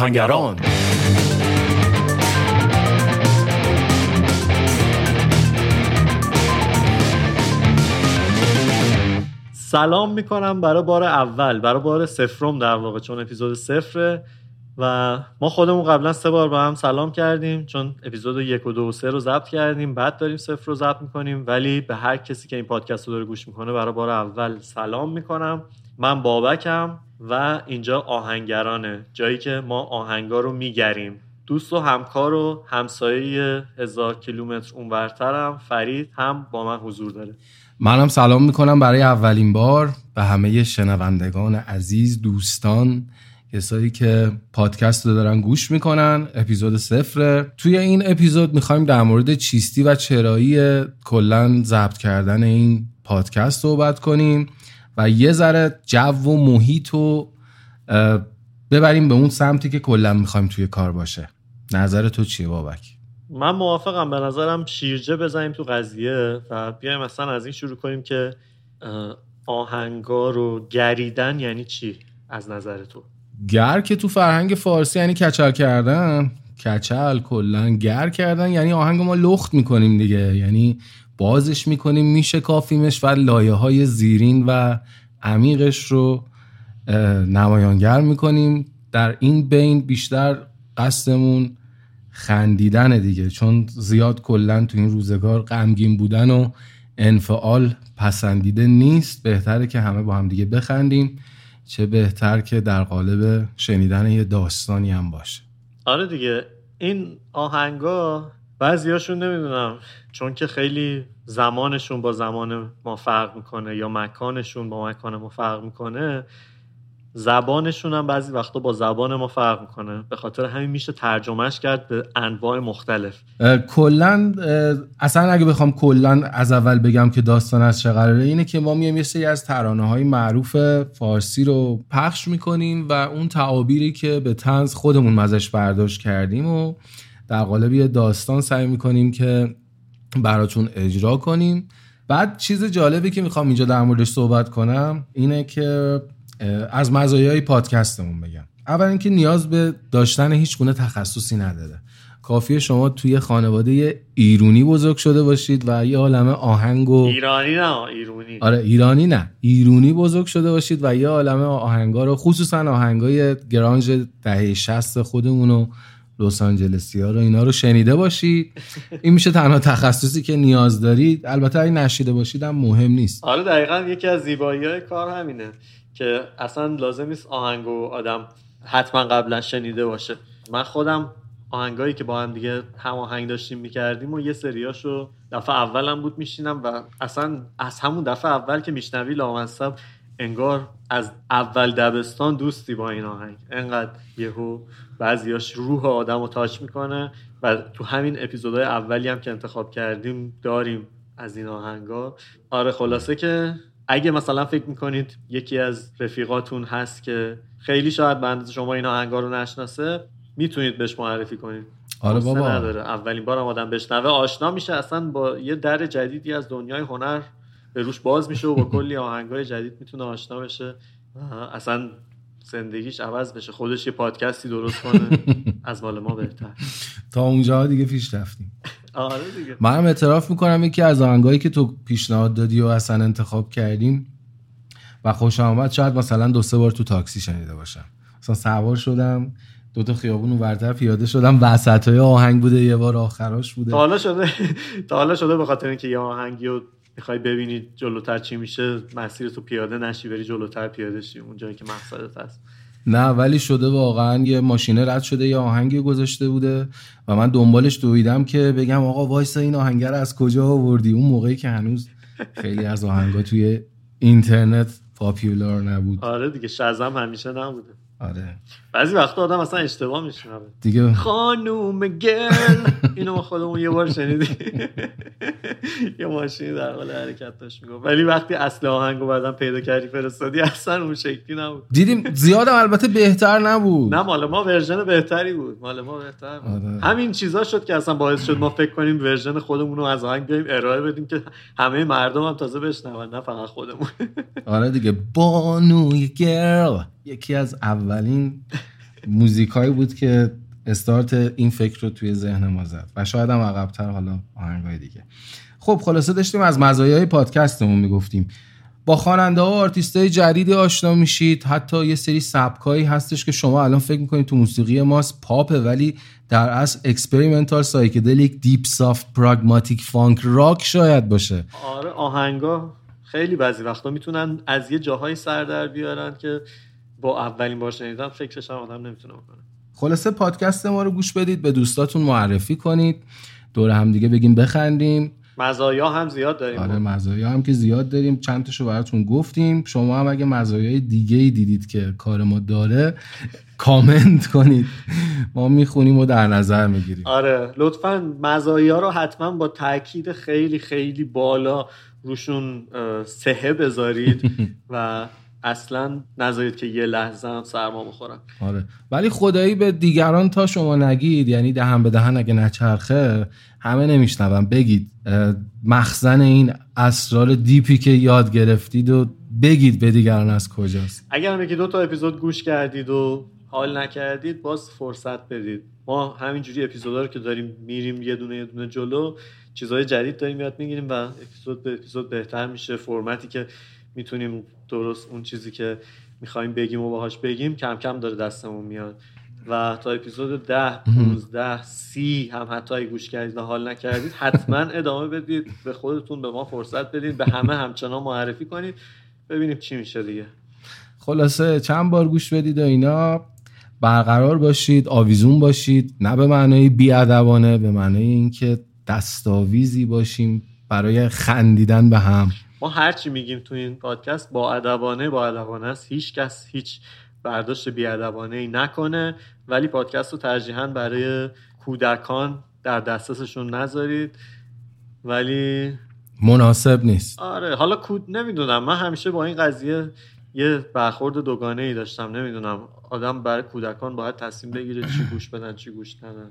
آهنگران. سلام می‌کنم برای بار اول برای بار سفرم در واقع چون اپیزود صفره و ما خودمون قبلا سه بار با هم سلام کردیم چون اپیزود یک و دو و سه رو ضبط کردیم بعد داریم صفر رو ضبط می‌کنیم ولی به هر کسی که این پادکست رو داره گوش می‌کنه برای بار اول سلام می‌کنم. من بابکم و اینجا آهنگرانه جایی که ما آهنگا رو میگریم. دوست و همکار و همسایه هزار کیلومتر اونورترم فرید هم با من حضور داره. منم سلام می‌کنم برای اولین بار به همه شنوندگان عزیز دوستان کسایی که پادکست رو دارن گوش می‌کنن. اپیزود صفره. توی این اپیزود می‌خوایم در مورد چیستی و چرایی کلا ضبط کردن این پادکست صحبت کنیم. و یه ذره جو و محیط رو ببریم به اون سمتی که کلا می‌خوایم توی کار باشه. نظر تو چیه بابک؟ من موافقم. به نظرم شیرجه بزنیم تو قضیه و بیایم مثلا از این شروع کنیم که آهنگا رو گریدن یعنی چی از نظر تو؟ گر که تو فرهنگ فارسی یعنی کچل کردن. کچل کلا گر کردن. یعنی آهنگ ما لخت می‌کنیم دیگه. یعنی بازش می‌کنیم میشه کافیمش و لایه های زیرین و عمیقش رو نمایانگر می‌کنیم. در این بین بیشتر قصدمون خندیدن دیگه چون زیاد کلا تو این روزگار غمگین بودن و انفعال پسندیده نیست. بهتره که همه با هم دیگه بخندیم. چه بهتر که در قالب شنیدن یه داستانی هم باشه. آره دیگه این آهنگا بعضیاشون نمی‌دونم چون که خیلی زمانشون با زمان ما فرق می‌کنه یا مکانشون با مکان ما فرق می‌کنه زبانشون هم بعضی وقتا با زبان ما فرق می‌کنه. به خاطر همین میشه ترجمهش کرد به انواع مختلف. کلا اصلا اگه بخوام کلا از اول بگم که داستان از چه قراره اینه که ما میایم یه سری از ترانه های معروف فارسی رو پخش می‌کنیم و اون تعابیری که به تنز خودمون مزش برداشت کردیم و در قالب یه داستان سعی می‌کنیم که براتون اجرا کنیم. بعد چیز جالبی که می‌خوام اینجا در موردش صحبت کنم اینه که از مزایای پادکستمون بگم. اول اینکه نیاز به داشتن هیچ گونه تخصصی نداره. کافیه شما توی خانواده ایرونی بزرگ شده باشید و یه عالمه آهنگ و ایرانی نه ایرونی. آره ایرانی نه ایرونی بزرگ شده باشید و یه عالمه آهنگا رو خصوصا آهنگای گرانج دهه 60 خودمون و لس آنجلسی ها رو اینا رو شنیده باشید. این میشه تنها تخصصی که نیاز دارید. البته اگه نشیده باشید هم مهم نیست. آره دقیقا یکی از زیبایی های کار همینه که اصلا لازم نیست آهنگ و آدم حتما قبلا شنیده باشه. من خودم آهنگایی که با هم دیگه هم آهنگ داشتیم می‌کردیم و یه سریاشو دفعه اولم بود میشینم و اصلا از همون دفعه اول که میشنوی لامصب انگار از اول دبستان دوستی با این آهنگ. انقدر یهو بعضیاش روح آدم رو تاچ می‌کنه و تو همین اپیزودهای اولی هم که انتخاب کردیم داریم از این آهنگا. آره خلاصه که اگه مثلا فکر می‌کنید یکی از رفیقاتون هست که خیلی شاید بند شما این آهنگا رو نشناسه می‌تونید بهش معرفی کنید. آره بابا. نداره. اولین بارم آدم بشنوه آشنا میشه اصلا با یه در جدیدی از دنیای هنر به روش باز میشه و با کلی آهنگای جدید می‌تونه آشنا بشه. اصلا زندگیش عوض بشه. خودش یه پادکستی درست کنه از مال ما بهتر. تا اونجا دیگه پیش رفتیم. آره دیگه. منم اعتراف می‌کنم یکی از آهنگایی که تو پیشنهاد دادی و اصلا انتخاب کردیم و خوش آمد شاید مثلا دو سه بار تو تاکسی شنیده باشم. مثلا سوار شدم دو تا خیابون ورتر پیاده شدم وسط های آهنگ بوده یه بار آخراش بوده. تا حالا شده. تا حالا شده به خاطر اینکه یه آهنگی رو می‌خوای ببینید جلوتر چی میشه مسیر تو پیاده نشی بری جلوتر پیاده شی. اون جایی که مقصدت هست. نه ولی شده واقعا یه ماشینه رد شده یه آهنگی گذاشته بوده و من دنبالش دویدم که بگم آقا وایسا این آهنگر از کجا آوردی؟ اون موقعی که هنوز خیلی از آهنگا توی اینترنت پاپیولار نبود. آره دیگه شزم همیشه نبوده. آره. بعضی وقتا آدم اصلا اشتباه میشنوه. دیگه. خانوم گل. اینو ما خودمون یه بار شنیدیم. یه ماشینی در حال حرکت داشت می‌گفت. ولی وقتی اصل آهنگو بعدم پیدا کردی فرستادی اصلا اون شکلی نبود. دیدیم زیادم البته بهتر نبود. نه مال ما version بهتری بود. مال ما بهتر بود. آره. همین چیزا شد که اصلا باعث شد ما فکر کنیم version خودمون رو از آهنگ بیایم ارائه بدیم که همه مردم هم تازه بشنون نه فقط خودمون. آره دیگه. Bunny Girl یکی از اولین موزیکایی بود که استارت این فکر رو توی ذهن ما زد و شاید هم عقبتر حالا آهنگای دیگه. خب خلاصه داشتیم از مزایای پادکستمون می‌گفتیم. با خواننده ها و آرتیست های جدیدی آشنا میشید. حتی یه سری سبکایی هستش که شما الان فکر می‌کنید تو موسیقی ماست. پاپه ولی در اصل experimental psychedelic deep soft pragmatic funk rock شاید باشه. آره آهنگا خیلی بعضی وقتا می‌تونن از یه جاهایی سر در بیارن که با اولین بار شنیدن فکرش هم آدم نمی‌تونه بکنه. خلاصه پادکست ما رو گوش بدید به دوستاتون معرفی کنید. دور هم دیگه بگیم بخندیم. مزایا هم زیاد داریم. آره مزایا هم که زیاد داریم. چند تاشو براتون گفتیم. شما هم اگه مزایای دیگه ای دیدید که کار ما داره کامنت کنید. ما می‌خونیم و در نظر می‌گیریم. آره لطفا مزایا رو حتما با تاکید خیلی خیلی بالا روشون سهه بذارید و اصلا نذارید که یه لحظه هم سرما بخورن آره. ولی خدایی به دیگران تا شما نگید یعنی دهن به دهن اگه نچرخه همه نمیشنون. بگید مخزن این اسرار دیپی که یاد گرفتید و بگید به دیگران از کجاست. اگر هم دو تا اپیزود گوش کردید و حال نکردید باز فرصت بدید. ما همینجوری اپیزودا رو که داریم میریم یه دونه یه دونه جلو چیزهای جدید داریم یاد می‌گیریم و اپیزود به اپیزود بهتر میشه. فرمتی که می‌تونیم درست اون چیزی که می‌خوایم بگیم و باهاش بگیم کم کم داره دستمون میاد. و تا اپیزود ده 15 سی هم حتی اگه گوش کردید و حال نکردید حتما ادامه بدید. به خودتون به ما فرصت بدید. به همه همچنان معرفی کنید. ببینیم چی میشه دیگه. خلاصه چند بار گوش بدید و اینا. برقرار باشید آویزون باشید. نه به معنای بیادبانه به معنای اینکه دستاویزی باشیم برای خندیدن به هم. ما هرچی میگیم تو این پادکست با ادبانه با ادبانه است. هیچ کس هیچ برداشت بیادبانه ای نکنه. ولی پادکست رو ترجیحاً برای کودکان در دسترسشون نذارید. ولی مناسب نیست. آره حالا کود نمی‌دونم. من همیشه با این قضیه یه برخورد دوگانه ای داشتم. نمی‌دونم. آدم برای کودکان باید تصمیم بگیره چی گوش بدن چی گوش ندن.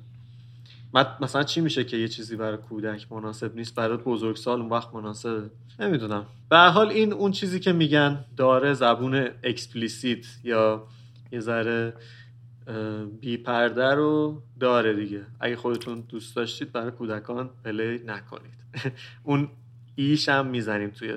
مثلا چی میشه که یه چیزی برای کودک مناسب نیست؟ برای بزرگسال اون وقت مناسبه. نمی‌دونم. به هر حال این اون چیزی که میگن داره زبون explicit یا یه ذره بی پرده رو داره دیگه. اگه خودتون دوست داشتید برای کودکان play نکنید. اون E ش هم می‌زنیم توی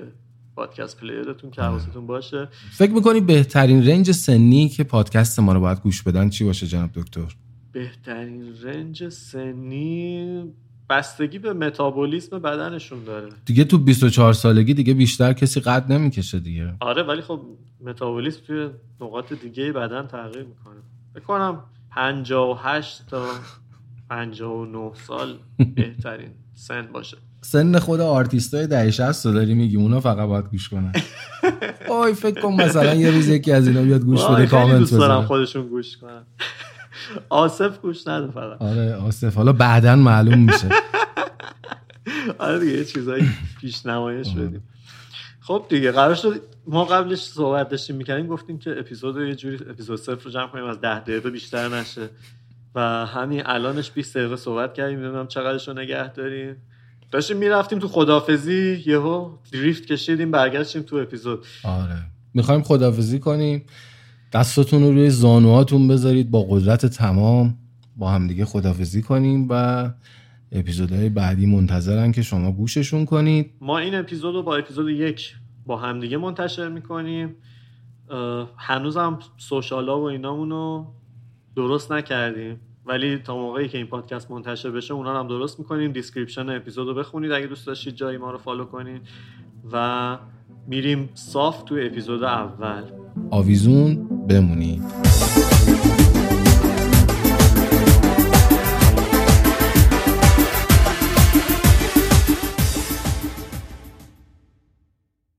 podcast player تون که حواستون باشه. فکر می‌کنی بهترین range سنی که پادکست ما رو باید گوش بدن چی باشه جناب دکتر؟ بهترین رنج سنی بستگی به متابولیسم بدنشون داره. دیگه تو 24 سالگی دیگه بیشتر کسی قد نمی‌کشه دیگه. آره ولی خب متابولیسم توی نقاط دیگه بدن تغییر می‌کنه. بکنم 58 تا 59 سال بهترین سن باشه. سن خود آرتیستای دهه 60 رو داری میگی اونا فقط باید گوش کنن. اوی فکر کن مثلا یه روز یکی از اینا بیاد گوش بده کامنت دارم خودشون گوش کنن. آصف گوش نده فقط. آره آصف. حالا بعدا معلوم میشه. آره دیگه چیزایی پیش نمایش بدیم. خب دیگه قرار شد ما قبلش صحبت داشتیم می‌کنیم گفتیم که اپیزود یه جوری اپیزود صفر رو جمع کنیم از ده دقیقه بیشتر نشه. و همین الانش 20 دقیقه صحبت کردیم نمی‌دونم چقدرش رو نگه داریم. داشتیم می‌رفتیم تو خدافزی یهو دریفت کشیدیم برگشتیم تو اپیزود. آره. می‌خوایم خدافزی کنیم. دستتون رو روی زانوهاتون بذارید با قدرت تمام با همدیگه خدافزی کنیم و اپیزودهای بعدی منتظرن که شما گوششون کنید. ما این اپیزود رو با اپیزود یک با همدیگه منتشر می‌کنیم. هنوز هم social ا و اینامون رو درست نکردیم. ولی تا موقعی که این پادکست منتشر بشه اونا هم درست می‌کنیم. description اپیزود رو بخونید اگه دوست داشتید جایی ما رو follow کنید. و میریم صاف تو اپیزود اول. آویزون بمونید